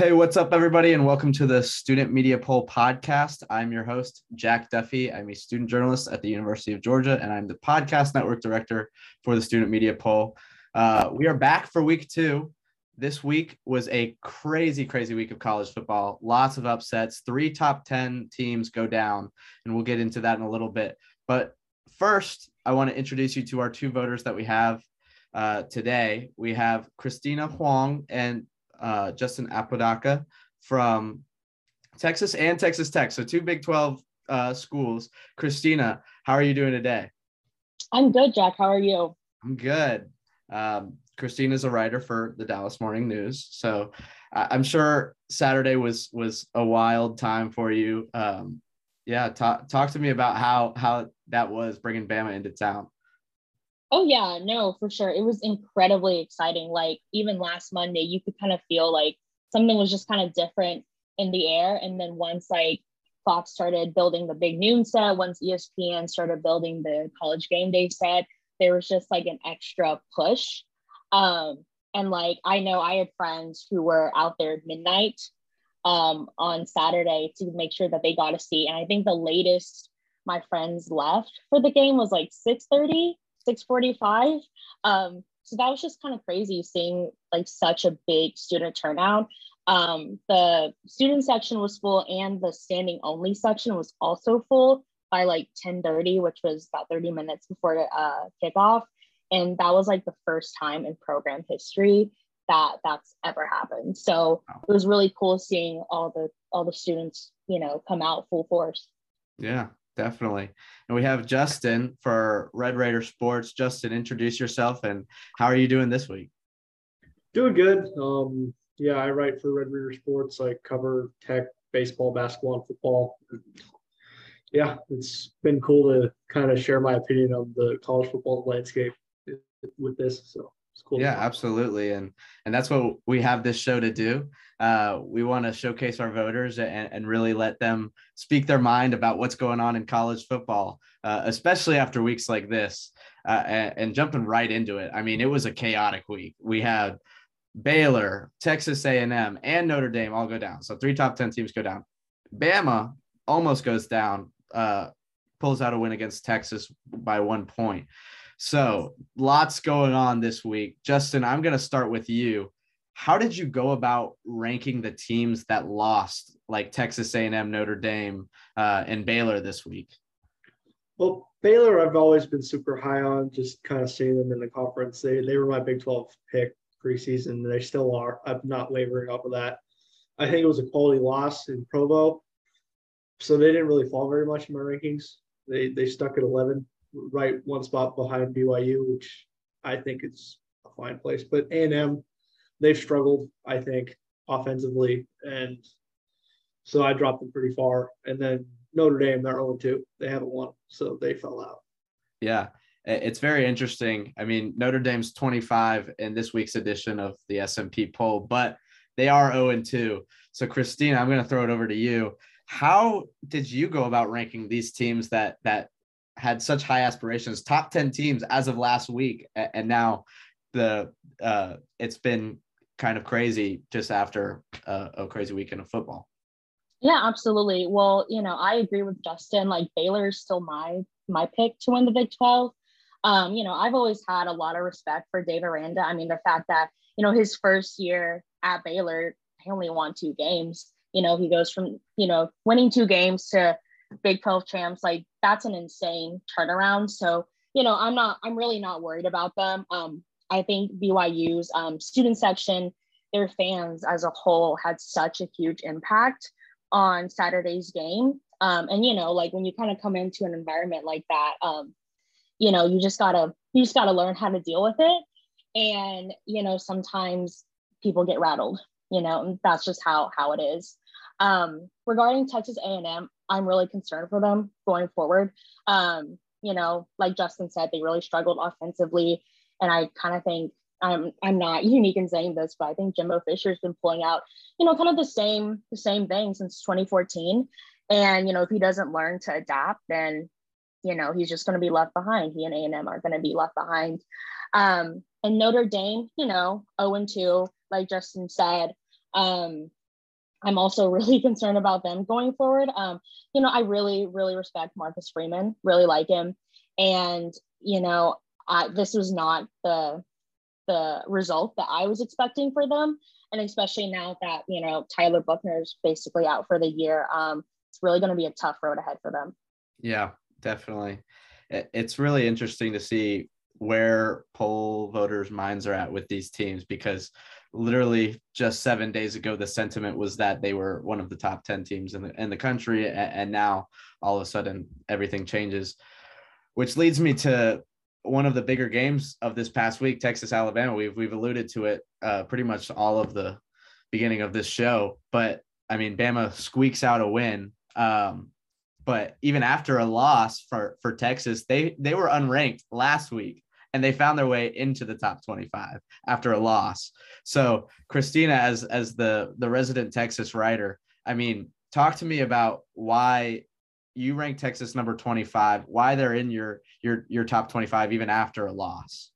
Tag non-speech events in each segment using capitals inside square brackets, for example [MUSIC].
Hey, what's up, everybody, and welcome to the Student Media Poll podcast. I'm your host, Jack Duffy. I'm a student journalist at the University of Georgia, and I'm the podcast network director for the Student Media Poll. Uh, we are back for week two. This week was a crazy, crazy week of college football. Lots of upsets. Three top 10 teams go down, and we'll get into that in a little bit. But first, I want to introduce you to our two voters that we have uh, today. We have Christina Huang and uh, Justin Apodaca from Texas and Texas Tech. So two Big 12 uh, schools. Christina, how are you doing today? I'm good, Jack. How are you? I'm good. Um, Christina's a writer for the Dallas Morning News, so I'm sure Saturday was was a wild time for you. Um, yeah, talk talk to me about how how that was bringing Bama into town. Oh yeah, no, for sure. It was incredibly exciting. Like even last Monday, you could kind of feel like something was just kind of different in the air. And then once like Fox started building the big noon set, once ESPN started building the college game day set, there was just like an extra push. Um, and like I know I had friends who were out there at midnight um, on Saturday to make sure that they got a seat. And I think the latest my friends left for the game was like 6 30 645. Um, so that was just kind of crazy seeing like such a big student turnout. Um, the student section was full and the standing only section was also full by like 1030, which was about 30 minutes before uh, kickoff. And that was like the first time in program history that that's ever happened. So it was really cool seeing all the all the students, you know, come out full force. Yeah, definitely. And we have Justin for Red Raider Sports. Justin, introduce yourself and how are you doing this week? Doing good. Um, yeah, I write for Red Raider Sports. I cover tech, baseball, basketball, and football. Yeah, it's been cool to kind of share my opinion on the college football landscape with this. So cool. Yeah, absolutely. And and that's what we have this show to do. Uh, we want to showcase our voters and, and really let them speak their mind about what's going on in college football, uh, especially after weeks like this. Uh, and, and jumping right into it, I mean, it was a chaotic week. We had Baylor, Texas A&M, and Notre Dame all go down. So three top ten teams go down. Bama almost goes down, uh, pulls out a win against Texas by one point. So lots going on this week. Justin, I'm going to start with you. How did you go about ranking the teams that lost like texas a&m notre dame uh, and baylor this week? Well baylor i've always been super high on just kind of seeing them in the conference. They, they were my big 12 pick preseason they still are. I'm not wavering off of that. I think it was a quality loss in provo so they didn't really fall very much in my rankings. They they stuck at 11 right one spot behind byu which i think is a fine place but a&m they've struggled, I think, offensively. And so I dropped them pretty far. And then Notre Dame, they're 0 2. They haven't won. So they fell out. Yeah. It's very interesting. I mean, Notre Dame's 25 in this week's edition of the SMP poll, but they are 0 2. So, Christina, I'm going to throw it over to you. How did you go about ranking these teams that that had such high aspirations, top 10 teams as of last week, and now the uh, it's been kind of crazy just after a, a crazy weekend of football. Yeah, absolutely. Well, you know, I agree with Justin. Like Baylor is still my my pick to win the Big 12. Um, you know, I've always had a lot of respect for Dave Aranda. I mean, the fact that, you know, his first year at Baylor, he only won two games. You know, he goes from, you know, winning two games to Big 12 champs. Like that's an insane turnaround. So, you know, I'm not, I'm really not worried about them. Um, I think BYU's um, student section, their fans as a whole had such a huge impact on Saturday's game. Um, and you know, like when you kind of come into an environment like that, um, you know, you just gotta you just gotta learn how to deal with it. And you know, sometimes people get rattled. You know, and that's just how how it is. Um, regarding Texas A&M, I'm really concerned for them going forward. Um, you know, like Justin said, they really struggled offensively. And I kind of think I'm I'm not [LAUGHS] unique in saying this, but I think Jimbo Fisher's been pulling out, you know, kind of the same the same thing since 2014. And you know, if he doesn't learn to adapt, then you know he's just going to be left behind. He and A and M are going to be left behind. Um, and Notre Dame, you know, 0 and 2, like Justin said. Um, I'm also [LAUGHS] really concerned about them going forward. Um, you know, I really, really respect Marcus Freeman, really like him. And, you know, I, this was not the the result that I was expecting for them. And especially now that, you know, Tyler Buchner is basically out for the year, um, it's really going to be a tough road ahead for them. Yeah, definitely. It's really interesting to see where poll voters' minds are at with these teams because literally just seven days ago, the sentiment was that they were one of the top 10 teams in the, in the country. And now all of a sudden everything changes, which leads me to one of the bigger games of this past week, Texas, Alabama. We've, we've alluded to it uh, pretty much all of the beginning of this show, but I mean, Bama squeaks out a win. Um, but even after a loss for, for Texas, they, they were unranked last week and they found their way into the top 25 after a loss. So Christina, as as the the resident Texas writer, I mean, talk to me about why you rank Texas number 25, why they're in your your your top 25 even after a loss.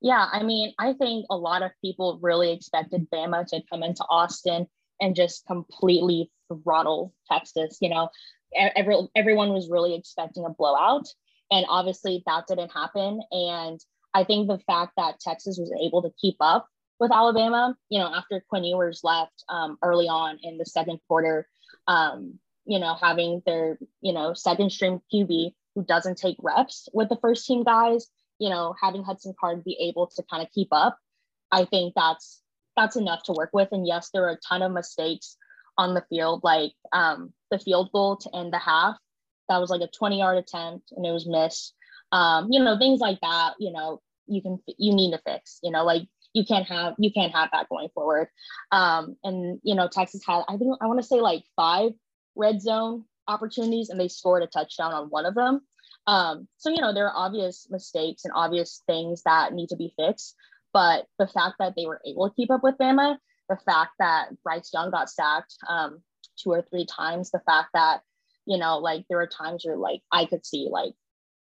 Yeah, I mean, I think a lot of people really expected Bama to come into Austin and just completely throttle Texas. You know, every, everyone was really expecting a blowout. And obviously that didn't happen. And I think the fact that Texas was able to keep up with Alabama, you know, after Quinn Ewers left um, early on in the second quarter, um, you know, having their, you know, second string QB who doesn't take reps with the first team guys, you know, having Hudson Card be able to kind of keep up, I think that's that's enough to work with. And yes, there are a ton of mistakes on the field, like um, the field goal to end the half that was like a 20 yard attempt and it was missed. Um, you know, things like that, you know, you can, you need to fix, you know, like you can't have, you can't have that going forward. Um, and, you know, Texas had, I think, I want to say like five red zone opportunities and they scored a touchdown on one of them. Um, so, you know, there are obvious mistakes and obvious things that need to be fixed. But the fact that they were able to keep up with Bama, the fact that Bryce Young got sacked um, two or three times, the fact that you know, like there were times where like I could see like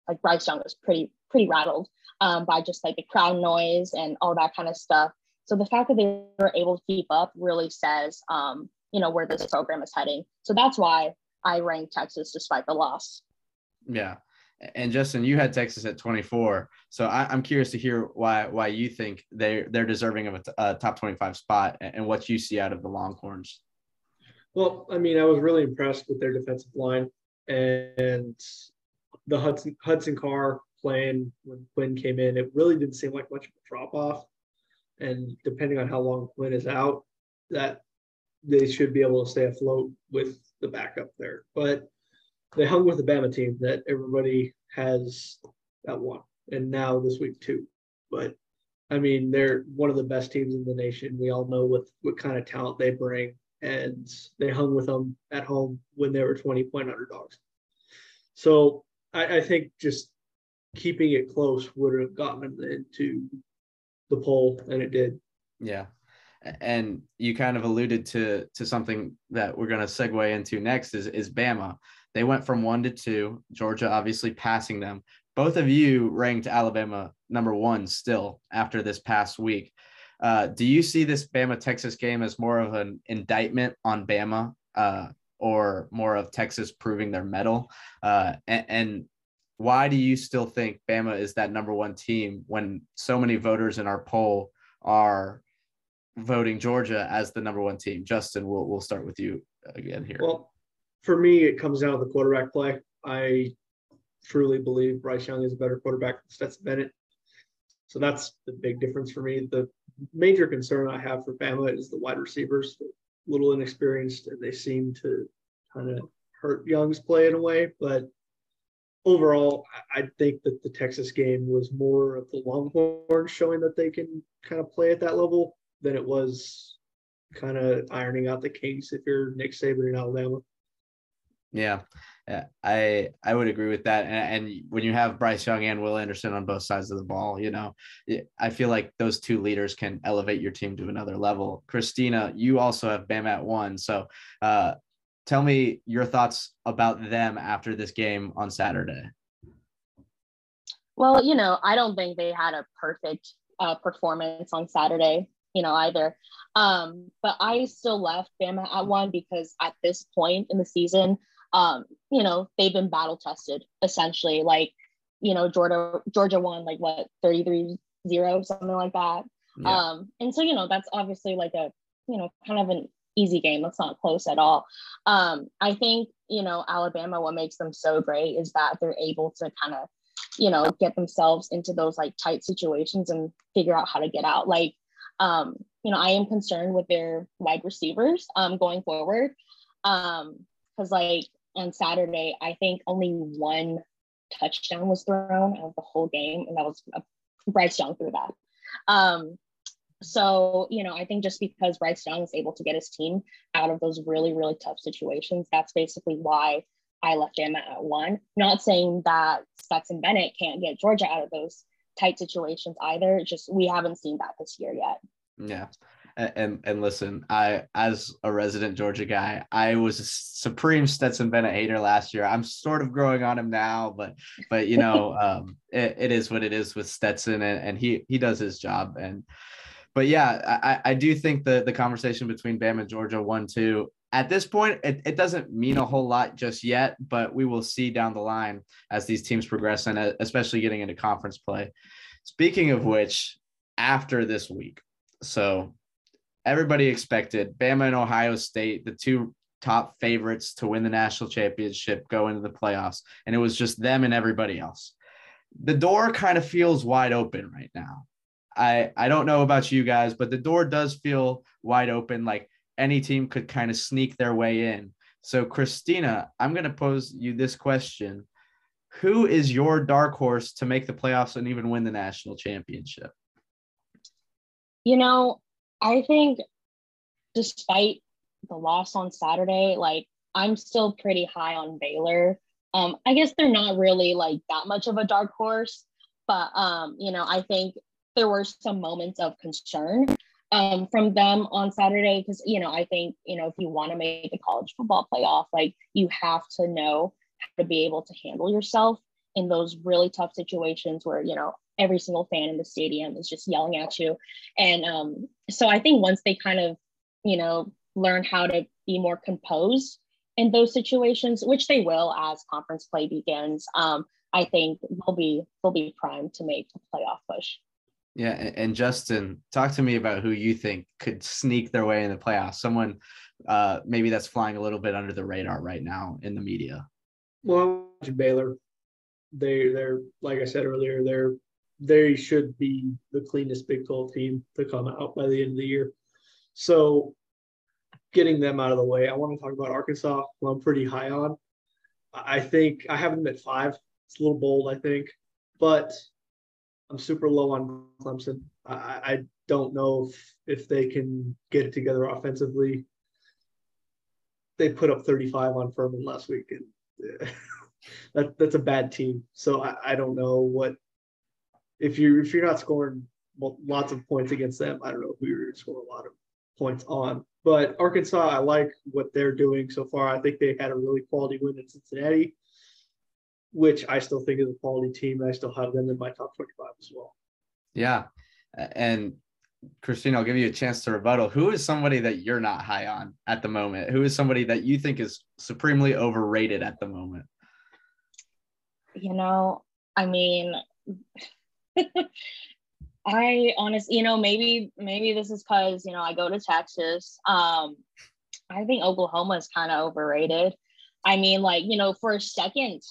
like Bryce Young was pretty pretty rattled um, by just like the crowd noise and all that kind of stuff. So the fact that they were able to keep up really says, um, you know, where this program is heading. So that's why I ranked Texas despite the loss. Yeah. And Justin, you had Texas at 24. So I, am curious to hear why why you think they they're deserving of a, t- a top 25 spot and what you see out of the Longhorns. Well, I mean, I was really impressed with their defensive line and the Hudson Hudson Card playing when Quinn came in. It really didn't seem like much of a drop off. And depending on how long Quinn is out, that they should be able to stay afloat with the backup there. But they hung with the Bama team that everybody has that one, and now this week too. But I mean, they're one of the best teams in the nation. We all know what what kind of talent they bring and they hung with them at home when they were 20 point underdogs. So I, I think just keeping it close would have gotten them into the poll, and it did. Yeah. And you kind of alluded to to something that we're going to segue into next is is Bama. They went from one to two. Georgia obviously passing them. Both of you ranked Alabama number one still after this past week. Uh, do you see this Bama Texas game as more of an indictment on Bama uh, or more of Texas proving their mettle? Uh, and, and, why do you still think Bama is that number one team when so many voters in our poll are voting Georgia as the number one team? Justin, we'll, we'll start with you again here. Well, for me, it comes down to the quarterback play. I truly believe Bryce Young is a better quarterback than Stetson Bennett. So that's the big difference for me. The major concern I have for Bama is the wide receivers, a little inexperienced, and they seem to kind of hurt Young's play in a way. But overall, I think that the Texas game was more of the Longhorns showing that they can kind of play at that level than it was kind of ironing out the kinks if you're Nick Saban in Alabama. Yeah, I I would agree with that. And, and, when you have Bryce Young and Will Anderson on both sides of the ball, you know, I feel like those two leaders can elevate your team to another level. Christina, you also have Bam at one. So uh, tell me your thoughts about them after this game on Saturday. Well, you know, I don't think they had a perfect uh, performance on Saturday. you know, either. Um, but I still left Bama at one because at this point in the season, um, you know, they've been battle tested essentially. Like, you know, Georgia Georgia won like what 33 0, something like that. Yeah. Um, and so, you know, that's obviously like a, you know, kind of an easy game. That's not close at all. Um, I think, you know, Alabama, what makes them so great is that they're able to kind of, you know, get themselves into those like tight situations and figure out how to get out. Like, um, you know, I am concerned with their wide receivers um, going forward. Um, because like on Saturday, I think only one touchdown was thrown out of the whole game, and that was uh, Bryce Young threw that. Um, so, you know, I think just because Bryce Young is able to get his team out of those really, really tough situations, that's basically why I left him at one. Not saying that Stetson Bennett can't get Georgia out of those tight situations either. Just we haven't seen that this year yet. Yeah. And, and listen, I as a resident Georgia guy, I was a supreme Stetson Bennett hater last year. I'm sort of growing on him now, but but you know, [LAUGHS] um, it, it is what it is with Stetson, and, and he he does his job. And but yeah, I, I do think the the conversation between Bama and Georgia one two at this point it, it doesn't mean a whole lot just yet, but we will see down the line as these teams progress and uh, especially getting into conference play. Speaking of which, after this week, so everybody expected Bama and Ohio State, the two top favorites to win the national championship, go into the playoffs, and it was just them and everybody else. The door kind of feels wide open right now. I I don't know about you guys, but the door does feel wide open. Like any team could kind of sneak their way in. So Christina, I'm going to pose you this question: Who is your dark horse to make the playoffs and even win the national championship? You know, I think despite the loss on Saturday, like I'm still pretty high on Baylor. Um, I guess they're not really like that much of a dark horse, but um, you know, I think there were some moments of concern um, from them on Saturday because you know I think you know if you want to make a college football playoff, like you have to know how to be able to handle yourself in those really tough situations where you know every single fan in the stadium is just yelling at you, and um, so I think once they kind of you know learn how to be more composed in those situations, which they will as conference play begins, um, I think they'll be they'll be primed to make a playoff push. Yeah, and Justin, talk to me about who you think could sneak their way in the playoffs. Someone uh, maybe that's flying a little bit under the radar right now in the media. Well, Baylor. They they're like I said earlier, they're they should be the cleanest Big 12 team to come out by the end of the year. So getting them out of the way, I want to talk about Arkansas, who I'm pretty high on. I think I have them at five. It's a little bold, I think, but I'm super low on Clemson. I, I don't know if, if they can get it together offensively. They put up 35 on Furman last week, and [LAUGHS] that, that's a bad team. So I, I don't know what if you if you're not scoring lots of points against them. I don't know who you're going to score a lot of points on. But Arkansas, I like what they're doing so far. I think they had a really quality win in Cincinnati which I still think is a quality team. I still have them in my top 25 as well. Yeah. And Christine, I'll give you a chance to rebuttal. Who is somebody that you're not high on at the moment? Who is somebody that you think is supremely overrated at the moment? You know, I mean, [LAUGHS] I honestly, you know, maybe maybe this is because you know I go to Texas. Um, I think Oklahoma is kind of overrated. I mean, like you know, for a second,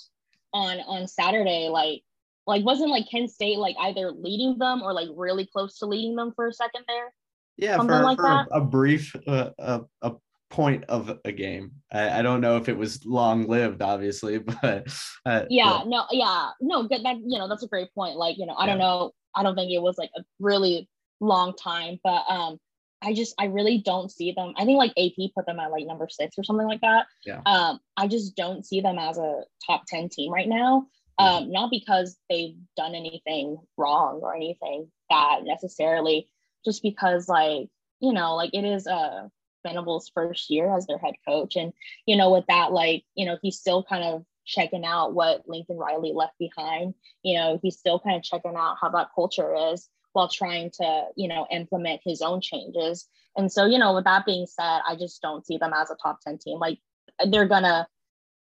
on on Saturday, like like wasn't like Kent State like either leading them or like really close to leading them for a second there? Yeah, Something for, like for that? A, a brief uh, a, a point of a game. I, I don't know if it was long lived, obviously, [LAUGHS] but uh, yeah, but. no, yeah, no, good. That you know, that's a great point. Like you know, I yeah. don't know, I don't think it was like a really long time, but um, I just I really don't see them. I think like AP put them at like number six or something like that. Yeah. Um, I just don't see them as a top 10 team right now. Um, not because they've done anything wrong or anything bad necessarily, just because like, you know, like it is uh Venables' first year as their head coach. And, you know, with that, like, you know, he's still kind of checking out what Lincoln Riley left behind. You know, he's still kind of checking out how that culture is while trying to, you know, implement his own changes. And so, you know, with that being said, I just don't see them as a top 10 team. Like they're gonna,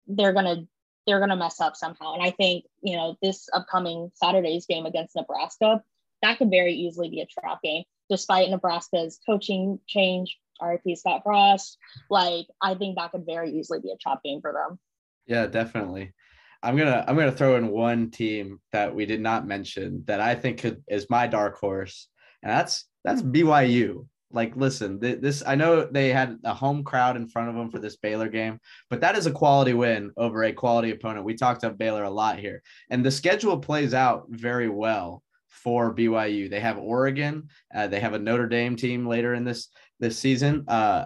they're gonna, they're gonna mess up somehow. And I think, you know, this upcoming Saturday's game against Nebraska, that could very easily be a trap game, despite Nebraska's coaching change, RIP Scott Frost. Like, I think that could very easily be a chop game for them. Yeah, definitely. I'm gonna I'm gonna throw in one team that we did not mention that I think could, is my dark horse, and that's that's BYU. Like, listen, th- this I know they had a home crowd in front of them for this Baylor game, but that is a quality win over a quality opponent. We talked about Baylor a lot here, and the schedule plays out very well for BYU. They have Oregon, uh, they have a Notre Dame team later in this this season. Uh,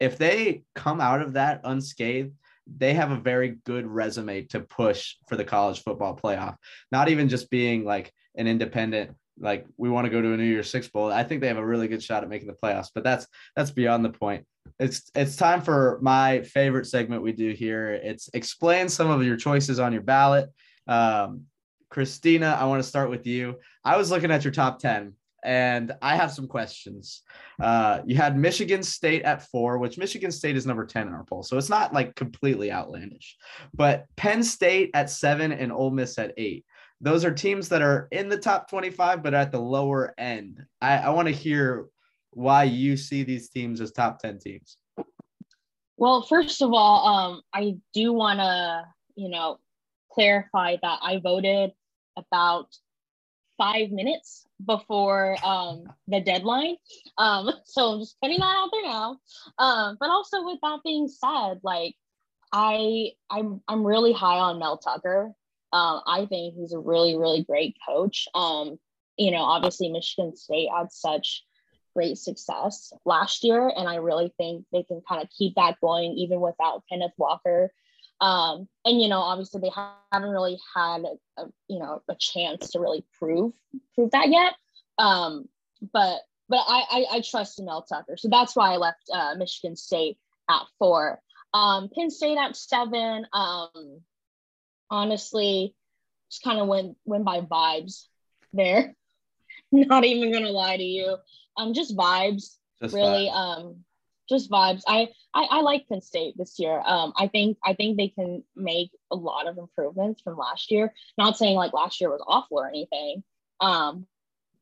if they come out of that unscathed, they have a very good resume to push for the college football playoff. Not even just being like an independent, like we want to go to a New Year's Six bowl. I think they have a really good shot at making the playoffs, but that's that's beyond the point. It's it's time for my favorite segment we do here. It's explain some of your choices on your ballot. Um, Christina, I want to start with you. I was looking at your top 10 and I have some questions. Uh, you had Michigan State at four, which Michigan State is number 10 in our poll. So it's not like completely outlandish, but Penn State at seven and Ole Miss at eight. Those are teams that are in the top 25, but at the lower end. I, I want to hear why you see these teams as top 10 teams. Well, first of all, um, I do want to, you know, clarify that I voted about five minutes before um, the deadline. Um, [LAUGHS] so I'm just putting that out there now. Um, but also with that being said, like I I'm I'm really high on Mel Tucker. Um, I think he's a really really great coach. Um, you know, obviously Michigan State had such great success last year, and I really think they can kind of keep that going even without Kenneth Walker um, and you know, obviously they haven't really had a, you know a chance to really prove prove that yet. Um, but but I, I, I trust Mel Tucker, so that's why I left uh, Michigan State at four. Um, Penn State at seven. Um, honestly, just kind of went went by vibes there. [LAUGHS] Not even gonna lie to you. Um, just vibes. Just really. Vibes. Um, just vibes. I, I I like Penn State this year. Um, I think I think they can make a lot of improvements from last year. Not saying like last year was awful or anything. Um,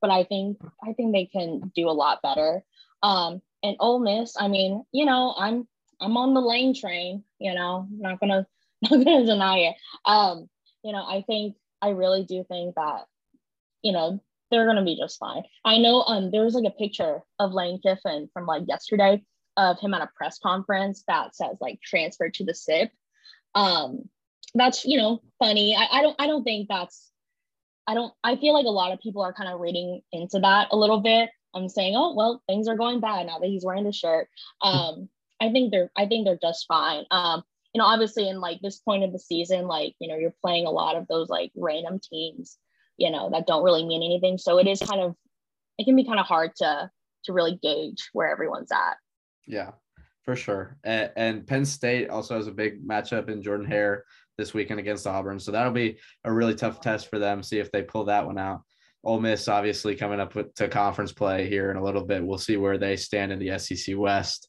but I think I think they can do a lot better. Um, and Ole Miss, I mean, you know, I'm I'm on the lane train. You know, not gonna [LAUGHS] not gonna deny it. Um, you know, I think I really do think that, you know, they're gonna be just fine. I know um there was like a picture of Lane Kiffin from like yesterday of him at a press conference that says like transfer to the SIP. Um, that's you know funny. I, I don't I don't think that's I don't I feel like a lot of people are kind of reading into that a little bit. I'm saying, oh well, things are going bad now that he's wearing the shirt. Um, I think they're I think they're just fine. Um, you know, obviously in like this point of the season, like you know, you're playing a lot of those like random teams, you know, that don't really mean anything. So it is kind of it can be kind of hard to to really gauge where everyone's at. Yeah, for sure. And, and, Penn State also has a big matchup in Jordan Hare this weekend against Auburn. So that'll be a really tough test for them. See if they pull that one out. Ole Miss obviously coming up with, to conference play here in a little bit. We'll see where they stand in the SEC West.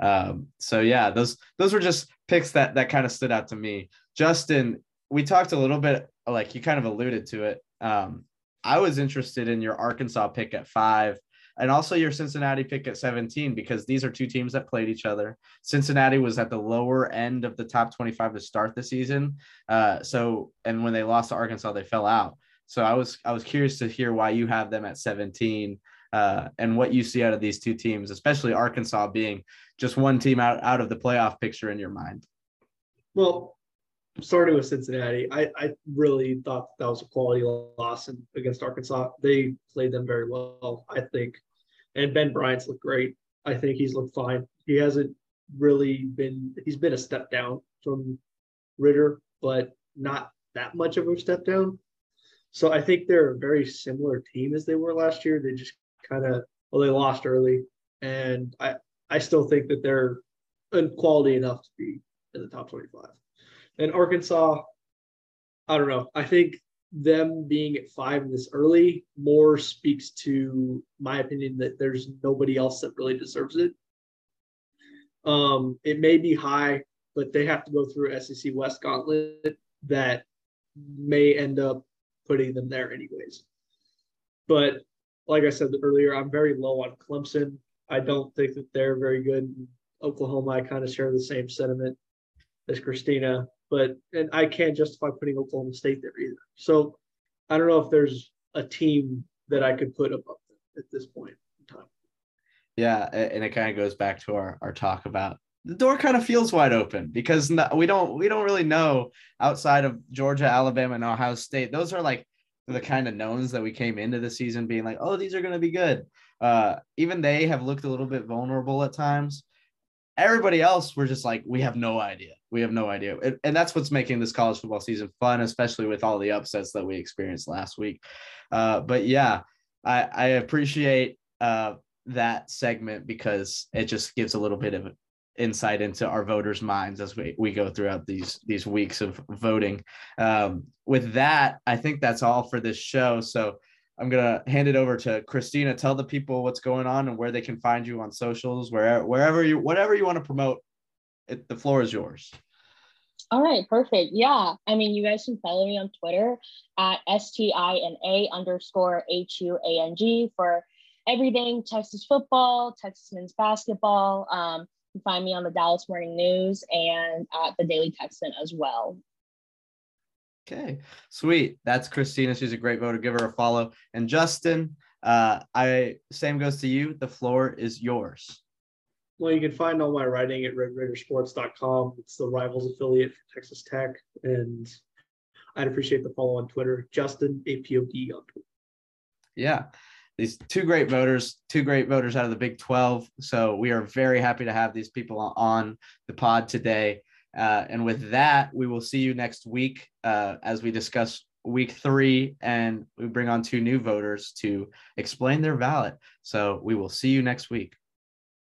Um, so yeah, those those were just picks that that kind of stood out to me. Justin, we talked a little bit, like you kind of alluded to it. Um, I was interested in your Arkansas pick at five and also your Cincinnati pick at 17 because these are two teams that played each other. Cincinnati was at the lower end of the top 25 to start the season. Uh, so and when they lost to Arkansas, they fell out. So I was I was curious to hear why you have them at 17 uh, and what you see out of these two teams, especially Arkansas being just one team out, out of the playoff picture in your mind. Well, starting with Cincinnati, I, I really thought that was a quality loss in, against Arkansas. They played them very well, I think. And Ben Bryant's looked great. I think he's looked fine. He hasn't really been, he's been a step down from Ridder, but not that much of a step down. So I think they're a very similar team as they were last year. They just kind of, well, they lost early. And I, I still think that they're quality enough to be in the top 25. And Arkansas, I don't know. I think them being at five this early more speaks to my opinion that there's nobody else that really deserves it. Um, it may be high, but they have to go through SEC West gauntlet that may end up putting them there anyways. But like I said earlier, I'm very low on Clemson. I don't think that they're very good. Oklahoma, I kind of share the same sentiment as Christina, but and I can't justify putting Oklahoma State there either. So I don't know if there's a team that I could put above them at this point in time. Yeah, and it kind of goes back to our, our talk about the door kind of feels wide open because we don't we don't really know outside of Georgia, Alabama, and Ohio State. Those are like the kind of knowns that we came into the season being like, oh, these are going to be good. Uh, even they have looked a little bit vulnerable at times. Everybody else, we're just like, we have no idea. We have no idea. And, and that's what's making this college football season fun, especially with all the upsets that we experienced last week. Uh, but yeah, I, I appreciate uh, that segment because it just gives a little bit of insight into our voters' minds as we, we go throughout these these weeks of voting. Um, with that, I think that's all for this show. So I'm gonna hand it over to Christina. Tell the people what's going on and where they can find you on socials, wherever wherever you whatever you want to promote. It, the floor is yours. All right, perfect. Yeah, I mean, you guys can follow me on Twitter at S T I N A underscore H U A N G for everything Texas football, Texas men's basketball. Um, can find me on the Dallas Morning News and at the Daily Texan as well. Okay, sweet. That's Christina. She's a great voter. Give her a follow. And Justin, uh, I same goes to you. The floor is yours. Well, you can find all my writing at RedRaidersports.com. It's the Rivals affiliate for Texas Tech, and I'd appreciate the follow on Twitter. Justin APOD on Twitter. Yeah, these two great voters, two great voters out of the Big 12. So we are very happy to have these people on the pod today. Uh, and with that, we will see you next week uh, as we discuss week three and we bring on two new voters to explain their ballot. So we will see you next week.